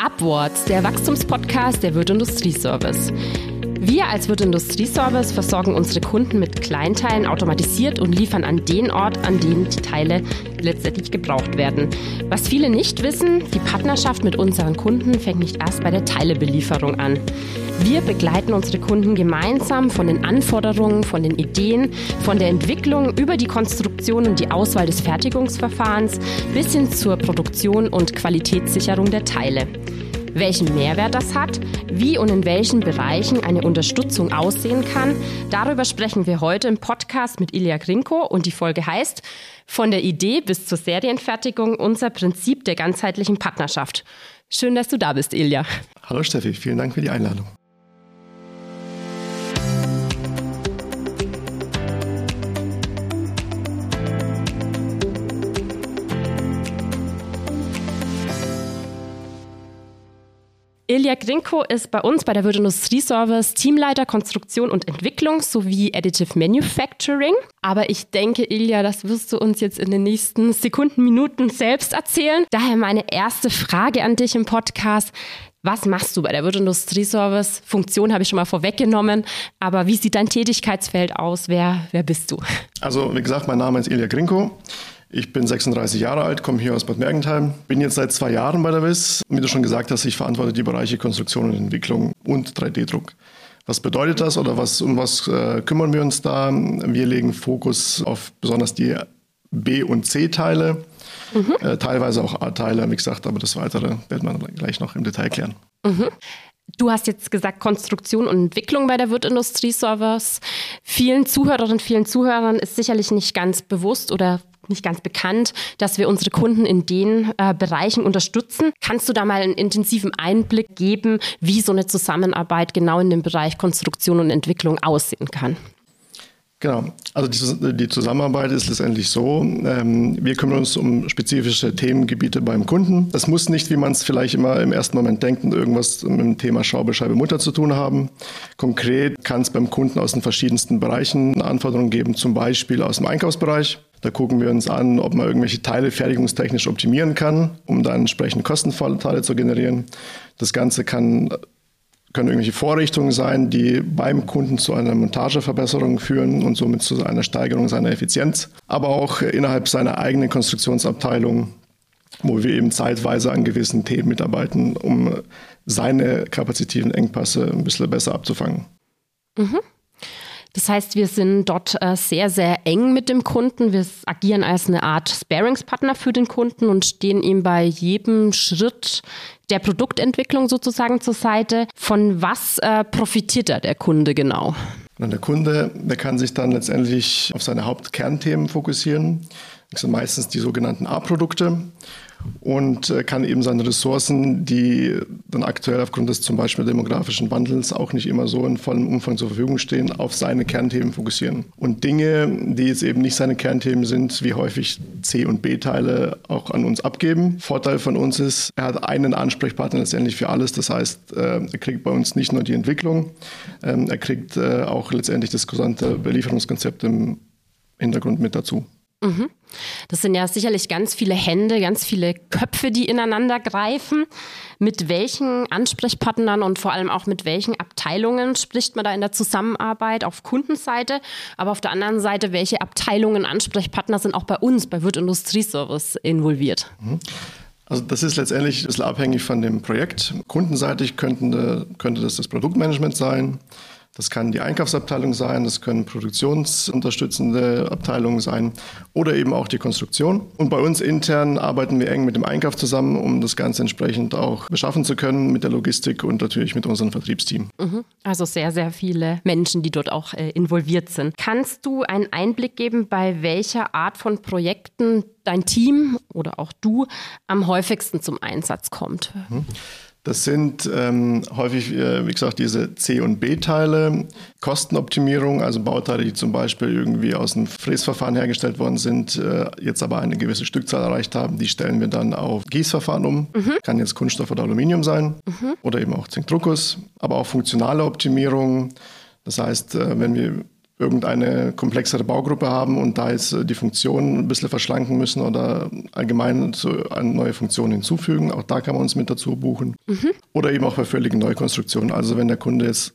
Upwards, der Wachstumspodcast der Wirt Industrieservice. Wir als Wirt Industrieservice versorgen unsere Kunden mit Kleinteilen automatisiert und liefern an den Ort, an dem die Teile letztendlich gebraucht werden. Was viele nicht wissen, die Partnerschaft mit unseren Kunden fängt nicht erst bei der Teilebelieferung an. Wir begleiten unsere Kunden gemeinsam von den Anforderungen, von den Ideen, von der Entwicklung über die Konstruktion und die Auswahl des Fertigungsverfahrens bis hin zur Produktion und Qualitätssicherung der Teile welchen Mehrwert das hat, wie und in welchen Bereichen eine Unterstützung aussehen kann. Darüber sprechen wir heute im Podcast mit Ilja Grinko und die Folge heißt Von der Idee bis zur Serienfertigung unser Prinzip der ganzheitlichen Partnerschaft. Schön, dass du da bist, Ilja. Hallo Steffi, vielen Dank für die Einladung. Ilja Grinko ist bei uns bei der Wirt Industrieservice Teamleiter Konstruktion und Entwicklung sowie Additive Manufacturing. Aber ich denke, Ilja, das wirst du uns jetzt in den nächsten Sekunden, Minuten selbst erzählen. Daher meine erste Frage an dich im Podcast. Was machst du bei der Wirt Industrieservice? Funktion habe ich schon mal vorweggenommen, aber wie sieht dein Tätigkeitsfeld aus? Wer, wer bist du? Also, wie gesagt, mein Name ist Ilja Grinko. Ich bin 36 Jahre alt, komme hier aus Bad Mergentheim, bin jetzt seit zwei Jahren bei der WIS. Wie du schon gesagt hast, ich verantworte die Bereiche Konstruktion und Entwicklung und 3D-Druck. Was bedeutet das oder was, um was äh, kümmern wir uns da? Wir legen Fokus auf besonders die B- und C-Teile, mhm. äh, teilweise auch A-Teile, wie gesagt, aber das Weitere werden wir gleich noch im Detail klären. Mhm. Du hast jetzt gesagt Konstruktion und Entwicklung bei der Wirt Industrie Servers. Vielen Zuhörerinnen, vielen Zuhörern ist sicherlich nicht ganz bewusst oder nicht ganz bekannt, dass wir unsere Kunden in den äh, Bereichen unterstützen. Kannst du da mal einen intensiven Einblick geben, wie so eine Zusammenarbeit genau in dem Bereich Konstruktion und Entwicklung aussehen kann? Genau, also die, die Zusammenarbeit ist letztendlich so, ähm, wir kümmern uns um spezifische Themengebiete beim Kunden. Das muss nicht, wie man es vielleicht immer im ersten Moment denkt, irgendwas mit dem Thema Schaubescheibe Mutter zu tun haben. Konkret kann es beim Kunden aus den verschiedensten Bereichen Anforderungen geben, zum Beispiel aus dem Einkaufsbereich. Da gucken wir uns an, ob man irgendwelche Teile fertigungstechnisch optimieren kann, um dann entsprechend Kostenvorteile zu generieren. Das Ganze kann, können irgendwelche Vorrichtungen sein, die beim Kunden zu einer Montageverbesserung führen und somit zu einer Steigerung seiner Effizienz. Aber auch innerhalb seiner eigenen Konstruktionsabteilung, wo wir eben zeitweise an gewissen Themen mitarbeiten, um seine kapazitiven Engpässe ein bisschen besser abzufangen. Mhm. Das heißt, wir sind dort äh, sehr, sehr eng mit dem Kunden. Wir agieren als eine Art Sparingspartner für den Kunden und stehen ihm bei jedem Schritt der Produktentwicklung sozusagen zur Seite. Von was äh, profitiert da der Kunde genau? der Kunde, der kann sich dann letztendlich auf seine Hauptkernthemen fokussieren. Das sind meistens die sogenannten A-Produkte und äh, kann eben seine Ressourcen, die dann aktuell aufgrund des zum Beispiel demografischen Wandels auch nicht immer so in vollem Umfang zur Verfügung stehen, auf seine Kernthemen fokussieren. Und Dinge, die jetzt eben nicht seine Kernthemen sind, wie häufig C- und B-Teile auch an uns abgeben. Vorteil von uns ist, er hat einen Ansprechpartner letztendlich für alles. Das heißt, äh, er kriegt bei uns nicht nur die Entwicklung, ähm, er kriegt äh, auch letztendlich das gesamte Belieferungskonzept im Hintergrund mit dazu. Mhm. Das sind ja sicherlich ganz viele Hände, ganz viele Köpfe, die ineinander greifen. Mit welchen Ansprechpartnern und vor allem auch mit welchen Abteilungen spricht man da in der Zusammenarbeit auf Kundenseite? Aber auf der anderen Seite, welche Abteilungen, Ansprechpartner sind auch bei uns, bei Wirt Industrieservice involviert? Mhm. Also das ist letztendlich ein bisschen abhängig von dem Projekt. Kundenseitig könnte, könnte das das Produktmanagement sein. Das kann die Einkaufsabteilung sein, das können produktionsunterstützende Abteilungen sein oder eben auch die Konstruktion. Und bei uns intern arbeiten wir eng mit dem Einkauf zusammen, um das Ganze entsprechend auch beschaffen zu können mit der Logistik und natürlich mit unserem Vertriebsteam. Mhm. Also sehr, sehr viele Menschen, die dort auch äh, involviert sind. Kannst du einen Einblick geben, bei welcher Art von Projekten dein Team oder auch du am häufigsten zum Einsatz kommt? Mhm. Das sind ähm, häufig, äh, wie gesagt, diese C- und B-Teile, Kostenoptimierung, also Bauteile, die zum Beispiel irgendwie aus einem Fräsverfahren hergestellt worden sind, äh, jetzt aber eine gewisse Stückzahl erreicht haben, die stellen wir dann auf Gießverfahren um. Mhm. Kann jetzt Kunststoff oder Aluminium sein mhm. oder eben auch Zinkdruckus, aber auch funktionale Optimierung. Das heißt, äh, wenn wir irgendeine komplexere Baugruppe haben und da jetzt die Funktion ein bisschen verschlanken müssen oder allgemein eine neue Funktion hinzufügen. Auch da kann man uns mit dazu buchen. Mhm. Oder eben auch bei völligen Neukonstruktionen. Also wenn der Kunde jetzt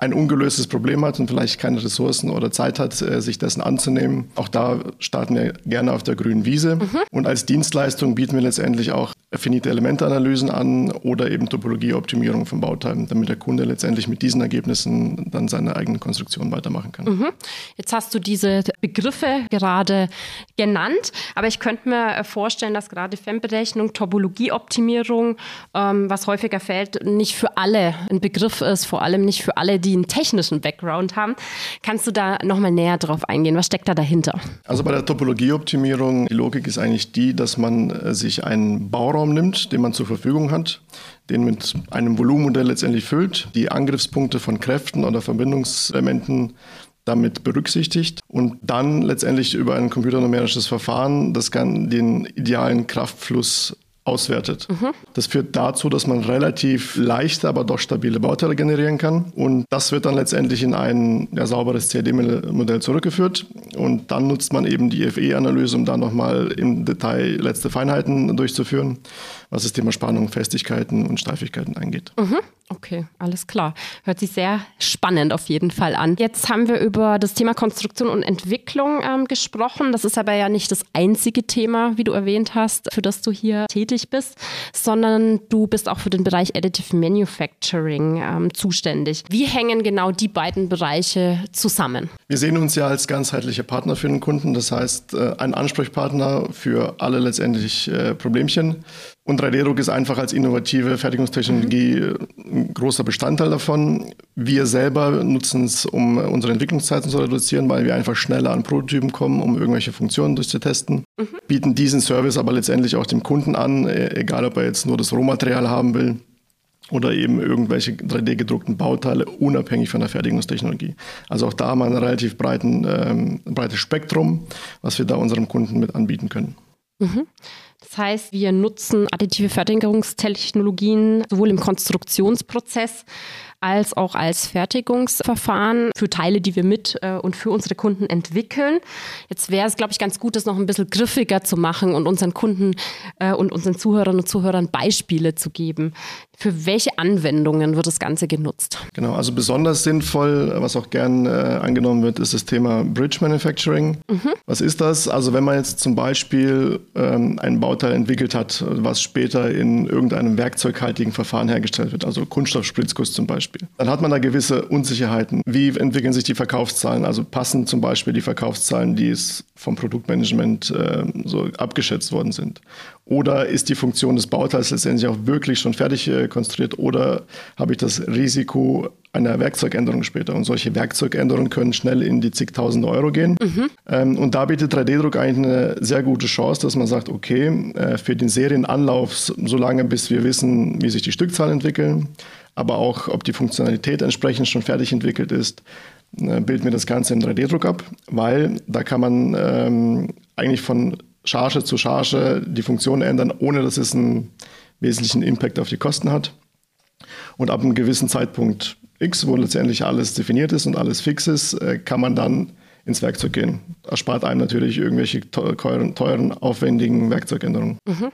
ein ungelöstes Problem hat und vielleicht keine Ressourcen oder Zeit hat, äh, sich dessen anzunehmen. Auch da starten wir gerne auf der grünen Wiese. Mhm. Und als Dienstleistung bieten wir letztendlich auch finite Elementeanalysen an oder eben Topologieoptimierung von Bauteilen, damit der Kunde letztendlich mit diesen Ergebnissen dann seine eigene Konstruktion weitermachen kann. Mhm. Jetzt hast du diese Begriffe gerade genannt, aber ich könnte mir vorstellen, dass gerade FEM-Berechnung, Topologieoptimierung, ähm, was häufiger fällt, nicht für alle ein Begriff ist, vor allem nicht für alle, die einen technischen Background haben. Kannst du da nochmal näher drauf eingehen? Was steckt da dahinter? Also bei der Topologieoptimierung, die Logik ist eigentlich die, dass man äh, sich einen Bauraum Raum nimmt, den man zur Verfügung hat, den mit einem Volumenmodell letztendlich füllt, die Angriffspunkte von Kräften oder Verbindungselementen damit berücksichtigt und dann letztendlich über ein computernumerisches Verfahren das kann den idealen Kraftfluss auswertet. Mhm. Das führt dazu, dass man relativ leichte, aber doch stabile Bauteile generieren kann. Und das wird dann letztendlich in ein ja, sauberes CAD-Modell zurückgeführt. Und dann nutzt man eben die FE-Analyse, um da nochmal im Detail letzte Feinheiten durchzuführen was das Thema Spannung, Festigkeiten und Steifigkeiten angeht. Mhm. Okay, alles klar. Hört sich sehr spannend auf jeden Fall an. Jetzt haben wir über das Thema Konstruktion und Entwicklung ähm, gesprochen. Das ist aber ja nicht das einzige Thema, wie du erwähnt hast, für das du hier tätig bist, sondern du bist auch für den Bereich Additive Manufacturing ähm, zuständig. Wie hängen genau die beiden Bereiche zusammen? Wir sehen uns ja als ganzheitlicher Partner für den Kunden. Das heißt, äh, ein Ansprechpartner für alle letztendlich äh, Problemchen. Und 3D-Druck ist einfach als innovative Fertigungstechnologie mhm. ein großer Bestandteil davon. Wir selber nutzen es, um unsere Entwicklungszeiten zu reduzieren, weil wir einfach schneller an Prototypen kommen, um irgendwelche Funktionen durchzutesten. Mhm. Bieten diesen Service aber letztendlich auch dem Kunden an, e-, egal ob er jetzt nur das Rohmaterial haben will oder eben irgendwelche 3D-gedruckten Bauteile unabhängig von der Fertigungstechnologie. Also auch da haben wir ein relativ breiten, ähm, breites Spektrum, was wir da unserem Kunden mit anbieten können. Mhm. Das heißt, wir nutzen additive Fertigungstechnologien sowohl im Konstruktionsprozess als auch als Fertigungsverfahren für Teile, die wir mit äh, und für unsere Kunden entwickeln. Jetzt wäre es, glaube ich, ganz gut, das noch ein bisschen griffiger zu machen und unseren Kunden äh, und unseren Zuhörern und Zuhörern Beispiele zu geben. Für welche Anwendungen wird das Ganze genutzt? Genau, also besonders sinnvoll, was auch gern äh, angenommen wird, ist das Thema Bridge Manufacturing. Mhm. Was ist das? Also wenn man jetzt zum Beispiel ähm, ein Bauteil entwickelt hat, was später in irgendeinem werkzeughaltigen Verfahren hergestellt wird, also Kunststoffspritzguss zum Beispiel, dann hat man da gewisse Unsicherheiten. Wie entwickeln sich die Verkaufszahlen? Also passen zum Beispiel die Verkaufszahlen, die es vom Produktmanagement äh, so abgeschätzt worden sind? Oder ist die Funktion des Bauteils letztendlich auch wirklich schon fertig äh, konstruiert? Oder habe ich das Risiko einer Werkzeugänderung später? Und solche Werkzeugänderungen können schnell in die zigtausende Euro gehen. Mhm. Ähm, und da bietet 3D-Druck eigentlich eine sehr gute Chance, dass man sagt, okay, äh, für den Serienanlauf, solange bis wir wissen, wie sich die Stückzahlen entwickeln, aber auch, ob die Funktionalität entsprechend schon fertig entwickelt ist, äh, bilden wir das Ganze im 3D-Druck ab, weil da kann man ähm, eigentlich von Charge zu Charge die Funktion ändern, ohne dass es einen wesentlichen Impact auf die Kosten hat. Und ab einem gewissen Zeitpunkt X, wo letztendlich alles definiert ist und alles fix ist, äh, kann man dann ins Werkzeug gehen. Erspart einem natürlich irgendwelche teuren, teuren aufwendigen Werkzeugänderungen. Mhm.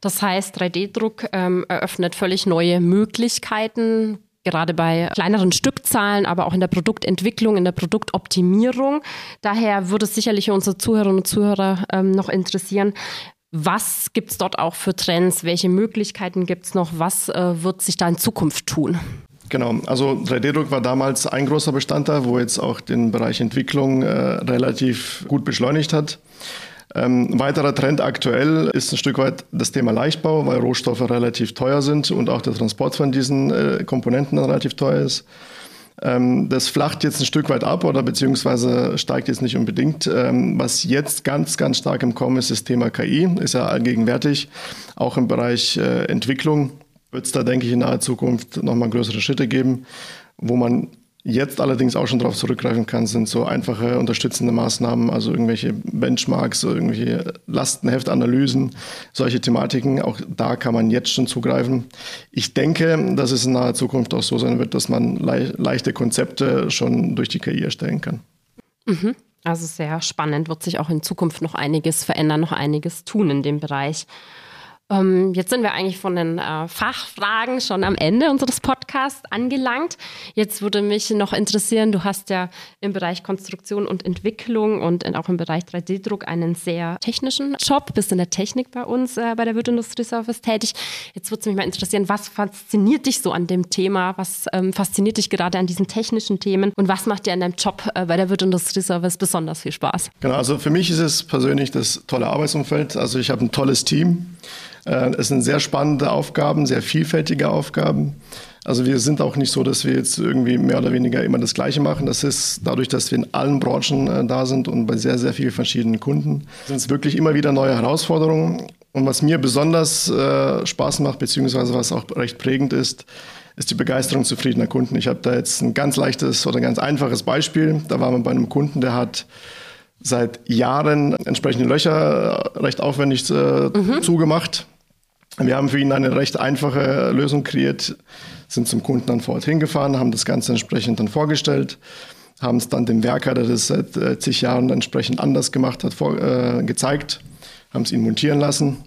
Das heißt, 3D-Druck ähm, eröffnet völlig neue Möglichkeiten, gerade bei kleineren Stückzahlen, aber auch in der Produktentwicklung, in der Produktoptimierung. Daher würde es sicherlich unsere Zuhörerinnen und Zuhörer ähm, noch interessieren, was gibt es dort auch für Trends? Welche Möglichkeiten gibt es noch? Was äh, wird sich da in Zukunft tun? Genau, also 3D-Druck war damals ein großer Bestandteil, wo jetzt auch den Bereich Entwicklung äh, relativ gut beschleunigt hat. Ähm, weiterer Trend aktuell ist ein Stück weit das Thema Leichtbau, weil Rohstoffe relativ teuer sind und auch der Transport von diesen äh, Komponenten relativ teuer ist. Ähm, das flacht jetzt ein Stück weit ab oder beziehungsweise steigt jetzt nicht unbedingt. Ähm, was jetzt ganz, ganz stark im Kommen ist, das Thema KI, ist ja allgegenwärtig. Auch im Bereich äh, Entwicklung wird es da, denke ich, in naher Zukunft nochmal größere Schritte geben, wo man jetzt allerdings auch schon darauf zurückgreifen kann, sind so einfache unterstützende Maßnahmen, also irgendwelche Benchmarks, irgendwelche Lastenheftanalysen, solche Thematiken. Auch da kann man jetzt schon zugreifen. Ich denke, dass es in naher Zukunft auch so sein wird, dass man le leichte Konzepte schon durch die KI erstellen kann. Mhm. Also sehr spannend, wird sich auch in Zukunft noch einiges verändern, noch einiges tun in dem Bereich. Ähm, jetzt sind wir eigentlich von den äh, Fachfragen schon am Ende unseres Podcasts angelangt. Jetzt würde mich noch interessieren, du hast ja im Bereich Konstruktion und Entwicklung und auch im Bereich 3D-Druck einen sehr technischen Job, bist in der Technik bei uns äh, bei der Wirt Industrie Service tätig. Jetzt würde mich mal interessieren, was fasziniert dich so an dem Thema? Was ähm, fasziniert dich gerade an diesen technischen Themen? Und was macht dir an deinem Job äh, bei der Wirt Industrie Service besonders viel Spaß? Genau, also für mich ist es persönlich das tolle Arbeitsumfeld. Also ich habe ein tolles Team. Äh, es sind sehr spannende Aufgaben, sehr vielfältige Aufgaben. Also wir sind auch nicht so, dass wir jetzt irgendwie mehr oder weniger immer das Gleiche machen. Das ist dadurch, dass wir in allen Branchen äh, da sind und bei sehr, sehr vielen verschiedenen Kunden, sind es wirklich immer wieder neue Herausforderungen. Und was mir besonders äh, Spaß macht, beziehungsweise was auch recht prägend ist, ist die Begeisterung zufriedener Kunden. Ich habe da jetzt ein ganz leichtes oder ganz einfaches Beispiel. Da waren wir bei einem Kunden, der hat seit Jahren entsprechende Löcher recht aufwendig äh, mhm. zugemacht wir haben für ihn eine recht einfache Lösung kreiert, sind zum Kunden dann vor Ort hingefahren, haben das Ganze entsprechend dann vorgestellt, haben es dann dem Werker, der das seit äh, zig Jahren entsprechend anders gemacht hat, vor, äh, gezeigt, haben es ihn montieren lassen.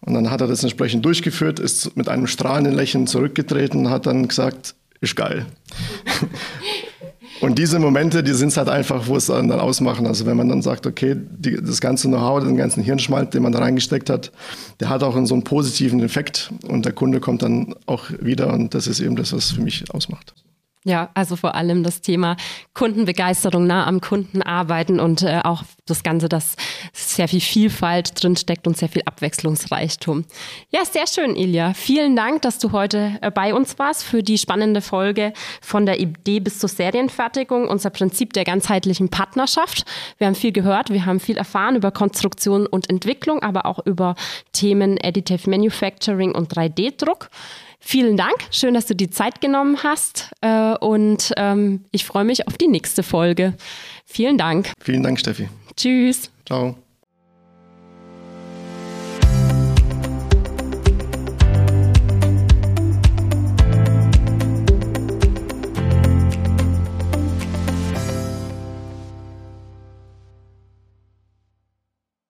Und dann hat er das entsprechend durchgeführt, ist mit einem strahlenden Lächeln zurückgetreten und hat dann gesagt, ist geil. Und diese Momente, die sind es halt einfach, wo es dann ausmachen. Also wenn man dann sagt, okay, die, das ganze Know-how, den ganzen Hirnschmalz, den man da reingesteckt hat, der hat auch so einen positiven Effekt und der Kunde kommt dann auch wieder und das ist eben das, was für mich ausmacht. Ja, also vor allem das Thema Kundenbegeisterung, nah am Kunden arbeiten und äh, auch das Ganze, dass sehr viel Vielfalt drinsteckt und sehr viel Abwechslungsreichtum. Ja, sehr schön, Ilja. Vielen Dank, dass du heute äh, bei uns warst für die spannende Folge von der Idee bis zur Serienfertigung, unser Prinzip der ganzheitlichen Partnerschaft. Wir haben viel gehört, wir haben viel erfahren über Konstruktion und Entwicklung, aber auch über Themen Additive Manufacturing und 3D-Druck. Vielen Dank, schön, dass du die Zeit genommen hast äh, und ähm, ich freue mich auf die nächste Folge. Vielen Dank. Vielen Dank, Steffi. Tschüss. Ciao.